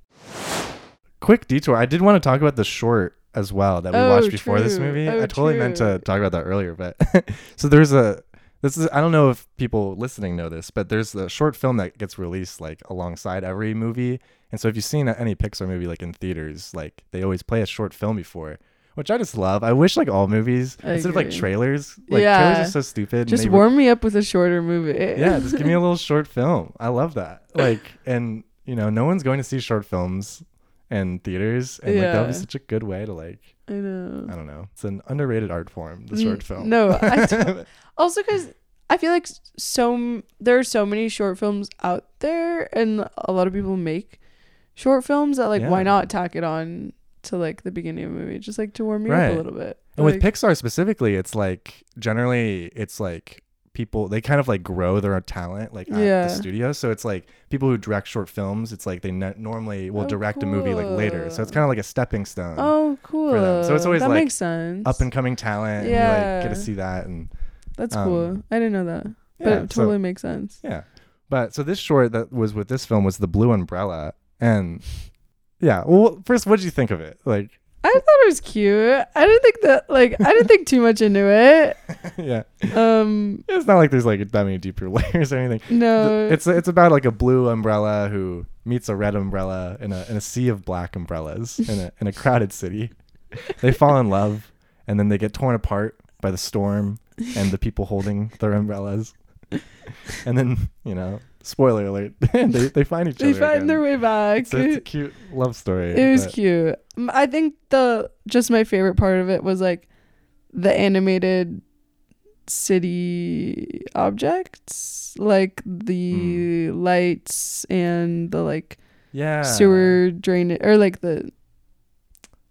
Quick detour. I did want to talk about the short as well that we Oh, watched before this movie. Oh, I totally meant to talk about that earlier, but so there's a this is I don't know if people listening know this, but there's a short film that gets released like alongside every movie. And so if you've seen any Pixar movie like in theaters, like they always play a short film before, which I just love. I wish like all movies I instead of like trailers, like Yeah. trailers are so stupid. Just warm me up with a shorter movie. yeah, just give me a little short film. I love that. Like, and you know, no one's going to see short films in theaters, and like that would be such a good way to like, I know. I don't know, it's an underrated art form, the short film. no, Also, because I feel like so there are so many short films out there, and a lot of people make short films that like why not tack it on to like the beginning of a movie, just like to warm me up a little bit. and with Pixar specifically, it's like generally it's like people they kind of like grow their talent like at Yeah. the studio. So it's like people who direct short films. It's like they ne- normally will Oh, direct a movie like later. So it's kind of like a stepping stone. oh, cool. them. So it's always, that like, makes sense. Up and coming talent, and you like get to see that, and That's um, cool. I didn't know that, but yeah, it so- totally makes sense. Yeah. But so this short that was with this film was The Blue Umbrella. And yeah, well, first, what did you think of it? Like, I thought it was cute. I didn't think that like I didn't think too much into it. yeah, Um, it's not like there's like that many deeper layers or anything. no, It's it's about like a blue umbrella who meets a red umbrella in a in a sea of black umbrellas in a in a crowded city. They fall in love, and then they get torn apart by the storm and the people holding their umbrellas. And then you know, spoiler alert, they they find each other. they find again. their way back. So it's a cute love story. It was but- cute. Mm, I think the just my favorite part of it was like the animated city objects, like the lights and the like Yeah. sewer drain or like the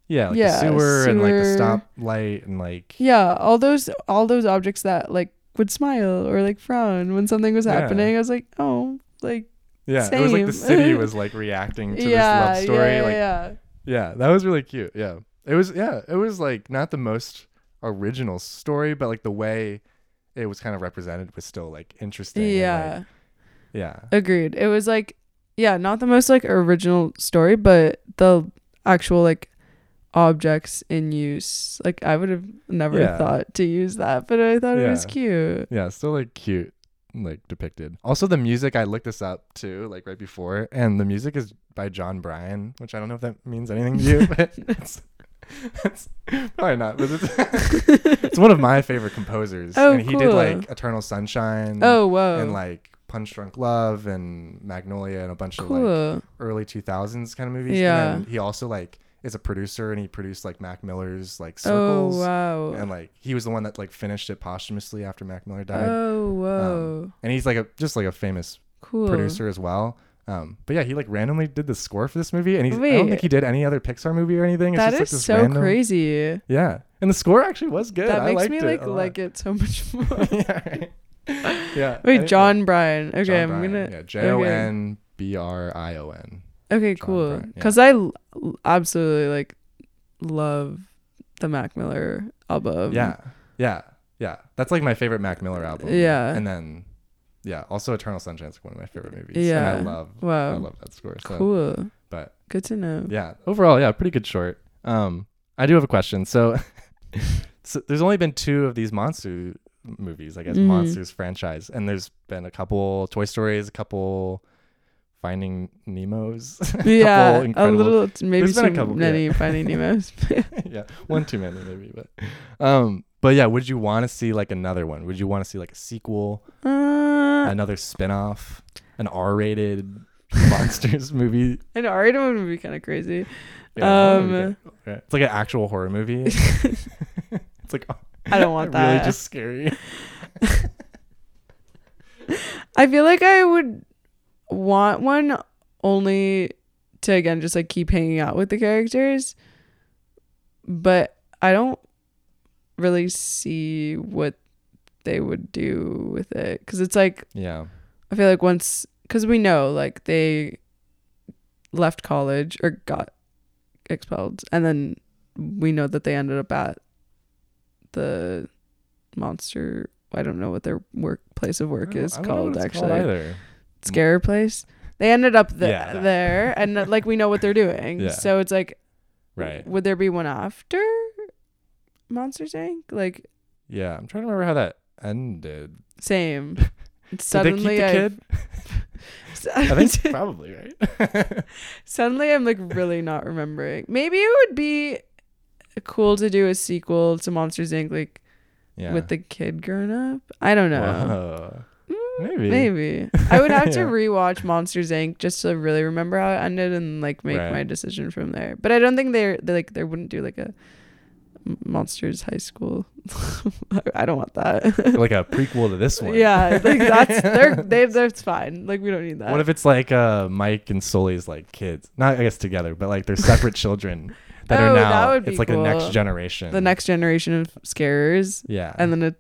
Yeah, like yeah, the sewer, and like the sewer. stop light and like yeah, all those all those objects that like would smile or like frown when something was Yeah. happening. I was like, "Oh, like yeah, it was like the city was like reacting to yeah, this love story. yeah, yeah, like yeah. yeah, that was really cute. Yeah. It was yeah, it was like not the most original story, but like the way it was kind of represented was still like interesting. and, Yeah. like, yeah. Agreed. It was like, yeah, not the most like original story, but the actual like objects in use. Like I would have never Yeah. thought to use that, but I thought it was cute. Yeah, still like cute. like depicted. Also, the music I looked this up too, like right before, and the music is by Jon Brion, which I don't know if that means anything to you, but it's, it's probably not. But it's, it's one of my favorite composers, Oh, and he did like Eternal Sunshine, Oh whoa. and like Punch Drunk Love and Magnolia and a bunch of like early 2000s kind of movies. Yeah. And he also like is a producer and he produced like Mac Miller's like oh Circles. wow. And like he was the one that like finished it posthumously after Mac Miller died. oh whoa. And he's like a just like a famous cool. producer as well. Um, but yeah, he like randomly did the score for this movie, and he's I don't think he did any other Pixar movie or anything. It's That just is like so random, crazy. Yeah, and the score actually was good. That makes me like like it so much more. yeah, right. yeah. Wait, Jon Brion. Okay, Jon I'm Brion, gonna. yeah J O N B R I O N. Okay, Jon cool. Brion, yeah. Because I l- absolutely like love the Mac Miller album. Yeah, yeah, yeah. That's like my favorite Mac Miller album. Yeah. and then yeah, also Eternal Sunshine is one of my favorite movies. Yeah. and I love wow, I love that score. So, Cool. but Good to know. yeah, overall, yeah, pretty good short. Um, I do have a question. So, so there's only been two of these monster movies, I guess, Mhm. monsters franchise, and there's been a couple Toy Stories, a couple Finding Nemo's, a Yeah, a little maybe There's a too couple, many yeah. Finding Nemo's. yeah, one too many maybe, but um, but yeah, would you want to see like another one? Would you want to see like a sequel, uh, another spin-off, an R-rated monsters movie? an R-rated one would be kind of crazy. Yeah, Um. Okay. it's like an actual horror movie. it's like I don't want that. really just scary. I feel like I would want one only to again just like keep hanging out with the characters, but I don't really see what they would do with it because it's like Yeah, I feel like once because we know like they left college or got expelled, and then we know that they ended up at the monster. I don't know what their work place of work is called actually. either. Scare place. They ended up th- Yeah, there, and uh, like we know what they're doing. Yeah. So it's like, Right. would there be one after Monsters Inc? Like Yeah, I'm trying to remember how that ended. same. Did Suddenly, they keep the I, kid? I think probably right. Suddenly, I'm like really not remembering. Maybe it would be cool to do a sequel to Monsters Inc. Like yeah. with the kid grown up. I don't know. Whoa. Maybe. Maybe I would have to Yeah. rewatch Monsters Inc. just to really remember how it ended and like make Right. my decision from there. But I don't think they're, they like they wouldn't do like a Monsters High School. I don't want that. like a prequel to this one. yeah, like that's they're they that's fine. Like we don't need that. What if it's like uh Mike and Sully's like kids? Not I guess together, but like they're separate children that Oh, are that now be it's like the next generation. the next generation of scarers? Yeah. and then it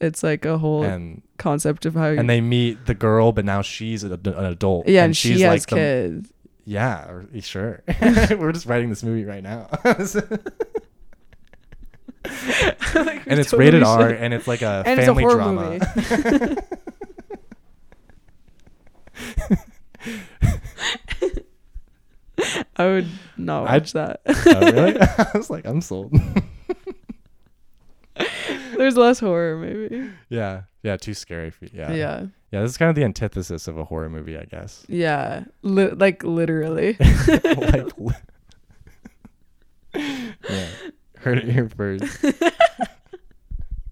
it's like a whole and concept of how you, and they meet the girl, but now she's an, an adult. yeah, and, she she's has like the- kids. yeah, sure. We're just writing this movie right now, Like, and it's totally rated R, and it's like a And it's a family drama. I would not I'd- that. oh, really? I was like, I'm sold. There's less horror, maybe. yeah, yeah, too scary for you. Yeah. Yeah, yeah, yeah, This is kind of the antithesis of a horror movie, I guess. Li- like literally. like, li- yeah, heard it here first.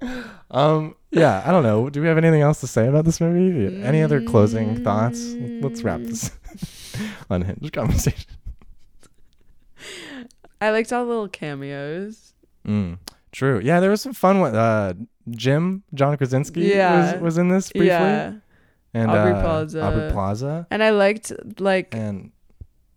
um, yeah, I don't know. Do we have anything else to say about this movie? Any other closing thoughts? Let's wrap this unhinged conversation. I liked all the little cameos. Mm, true. Yeah, there was some fun one. Uh, Jim John Krasinski Yeah. was, was in this briefly, Yeah, and Aubrey uh, Plaza. Aubrey Plaza, and I liked like and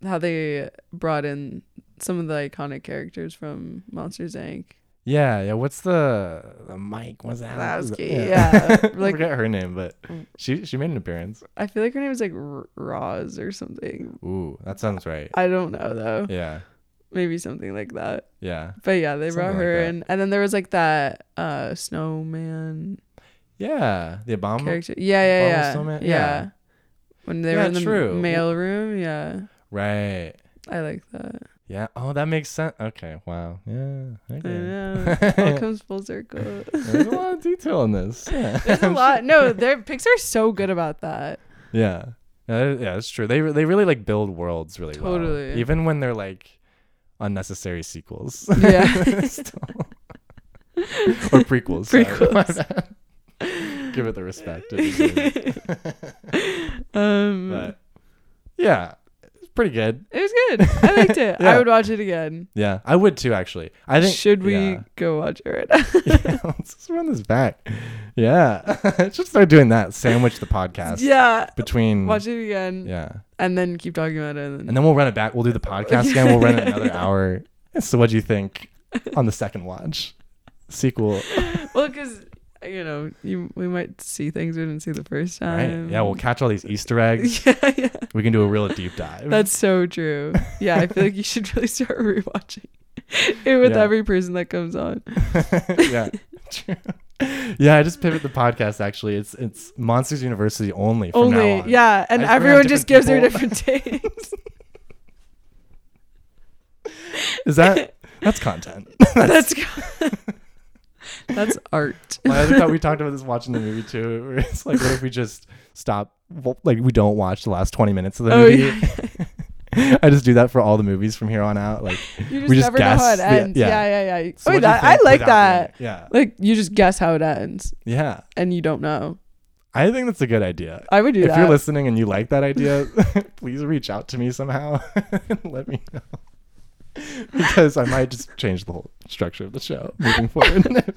how they brought in some of the iconic characters from Monsters Inc. yeah, yeah. What's the, the Mike? What's that? Wazowski, yeah. I Like- forget her name, but she she made an appearance. I feel like her name is like R- Roz or something. Ooh, that sounds right. I don't know though. Yeah, Maybe something like that. yeah, But yeah, they brought Something like her that. in, and then there was like that uh snowman yeah. The Obama. character. Yeah, yeah, Obama yeah, snowman? yeah. Yeah. When they Yeah, were in the true. mail room, yeah, Right. I like that. Yeah. Oh, that makes sense. Okay. Wow. Yeah. I Okay. know. All comes full circle. There's a lot of detail in this. Yeah. There's a lot. No, they're Pixar's so good about that. Yeah. Yeah, yeah, that's true. They they really like build worlds really well. Totally. Even when they're like unnecessary sequels. Yeah. Or prequels. Prequels. Give it the respect. it. Um, but yeah, pretty good. it was good. I liked it. Yeah. I would watch it again. Yeah, I would too. Actually, I think. Should we yeah. go watch it right now? yeah, let's just run this back. Yeah, just start doing that. Sandwich the podcast yeah. between. Watch it again Yeah, and then keep talking about it. And then, and then we'll run it back. We'll do the podcast again. We'll run it another hour. So, what do you think on the second watch? Sequel, well, because you know, you we might see things we didn't see the first time. right? Yeah, we'll catch all these Easter eggs. yeah, yeah. We can do a real deep dive. That's so true. Yeah, I feel like you should really start rewatching it with Yeah. every person that comes on. yeah, true. Yeah, I just pivot the podcast. Actually, it's it's Monsters University only. Only, on. yeah, and just everyone just gives their different takes. Is that that's content? That's that's art. Well, I thought we talked about this watching the movie too. It's like, what if we just stop? Like, we don't watch the last twenty minutes of the Oh movie. yeah, I just do that for all the movies from here on out. Like, you just, We just never know how guess it ends. yeah. yeah, yeah, yeah. so oh, what do you that, I like that. the- Yeah, Like you just guess how it ends, yeah. and you don't know. I think that's a good idea. I would do if that. If you're listening and you like that idea, please reach out to me somehow and let me know. Because I might just change the whole structure of the show moving forward.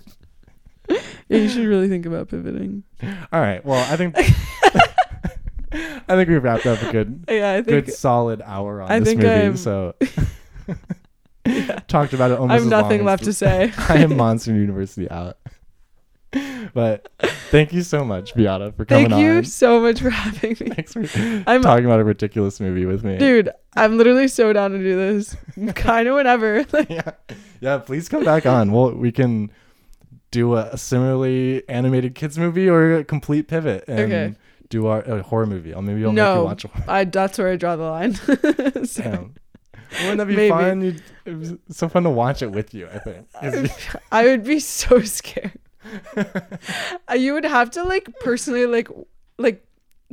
yeah, you should really think about pivoting. All right. Well, I think I think we've wrapped up a good Yeah, I think good solid hour on I this movie. I'm- so yeah. talked about it I have nothing left to say. I am Monster University out. But thank you so much, Biata, for coming on. Thank you on. so much for having me. Thanks for I'm talking about a ridiculous movie with me. dude. I'm literally so down to do this. kind of whenever. Yeah, yeah. Please come back on. Well, we can do a, a similarly animated kids movie or a complete pivot and Okay. do our a horror movie. Or maybe I'll make No. you watch. Horror. I that's where I draw the line. So, Damn. Wouldn't that be Maybe. fun? It was so fun to watch it with you. I think. I would be so scared. You would have to like personally like like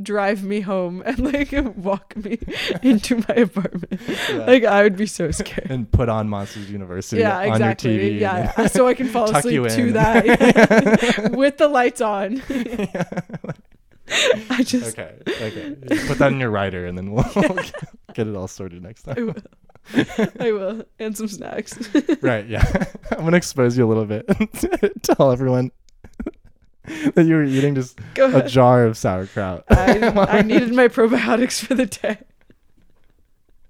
drive me home and like walk me into my apartment. Yeah. Like I would be so scared. and put on Monsters University Yeah, on your TV. Yeah, and- so I can fall asleep to that with the lights on. I just okay. Okay. Put that in your rider, and then we'll get it all sorted next time. I will. And some snacks. right. Yeah. I'm gonna expose you a little bit. Tell everyone that you were eating just a jar of sauerkraut. I, I needed my probiotics for the day.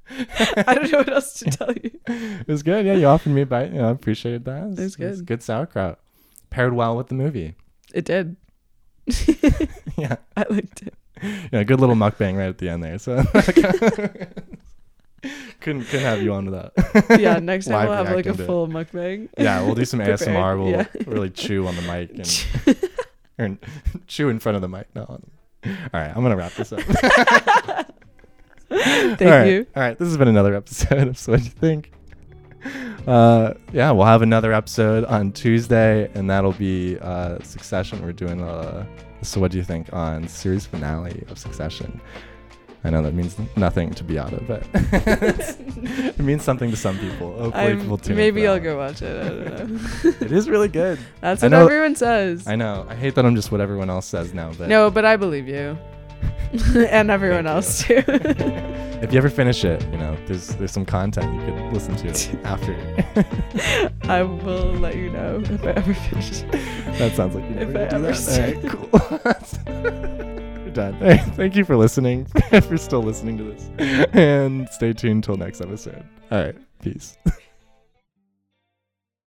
I don't know what else to tell you. it was good. Yeah, you offered me a bite. You know, I appreciated that. It was good. good sauerkraut. Paired well with the movie. It did. Yeah. I liked it. Yeah, good little mukbang right at the end there. So couldn't couldn't have you on to that. Yeah, next time we'll have like a full mukbang. Yeah, we'll do some ASMR. We'll yeah. really chew on the mic and chew in front of the mic. No. All right, I'm gonna wrap this up. Thank All right. you. All right, this has been another episode of So What Do You Think. Uh, yeah, we'll have another episode on Tuesday, and that'll be uh, Succession. We're doing a So What Do You Think on series finale of Succession. I know that means nothing to Biata, but it means something to some people. Hopefully, people tune maybe I'll go watch it. I don't know. It is really good. That's I what know- everyone says. I know. I hate that I'm just what everyone else says now, but no, but I believe you. and everyone Thank else too. if you ever finish it, you know, there's there's some content you could listen to after. I will let you know if I ever finish. that sounds like you If never I gonna do ever that. All right, cool. We're done. Right, thank you for listening. for still listening to this, and stay tuned till next episode. All right, peace.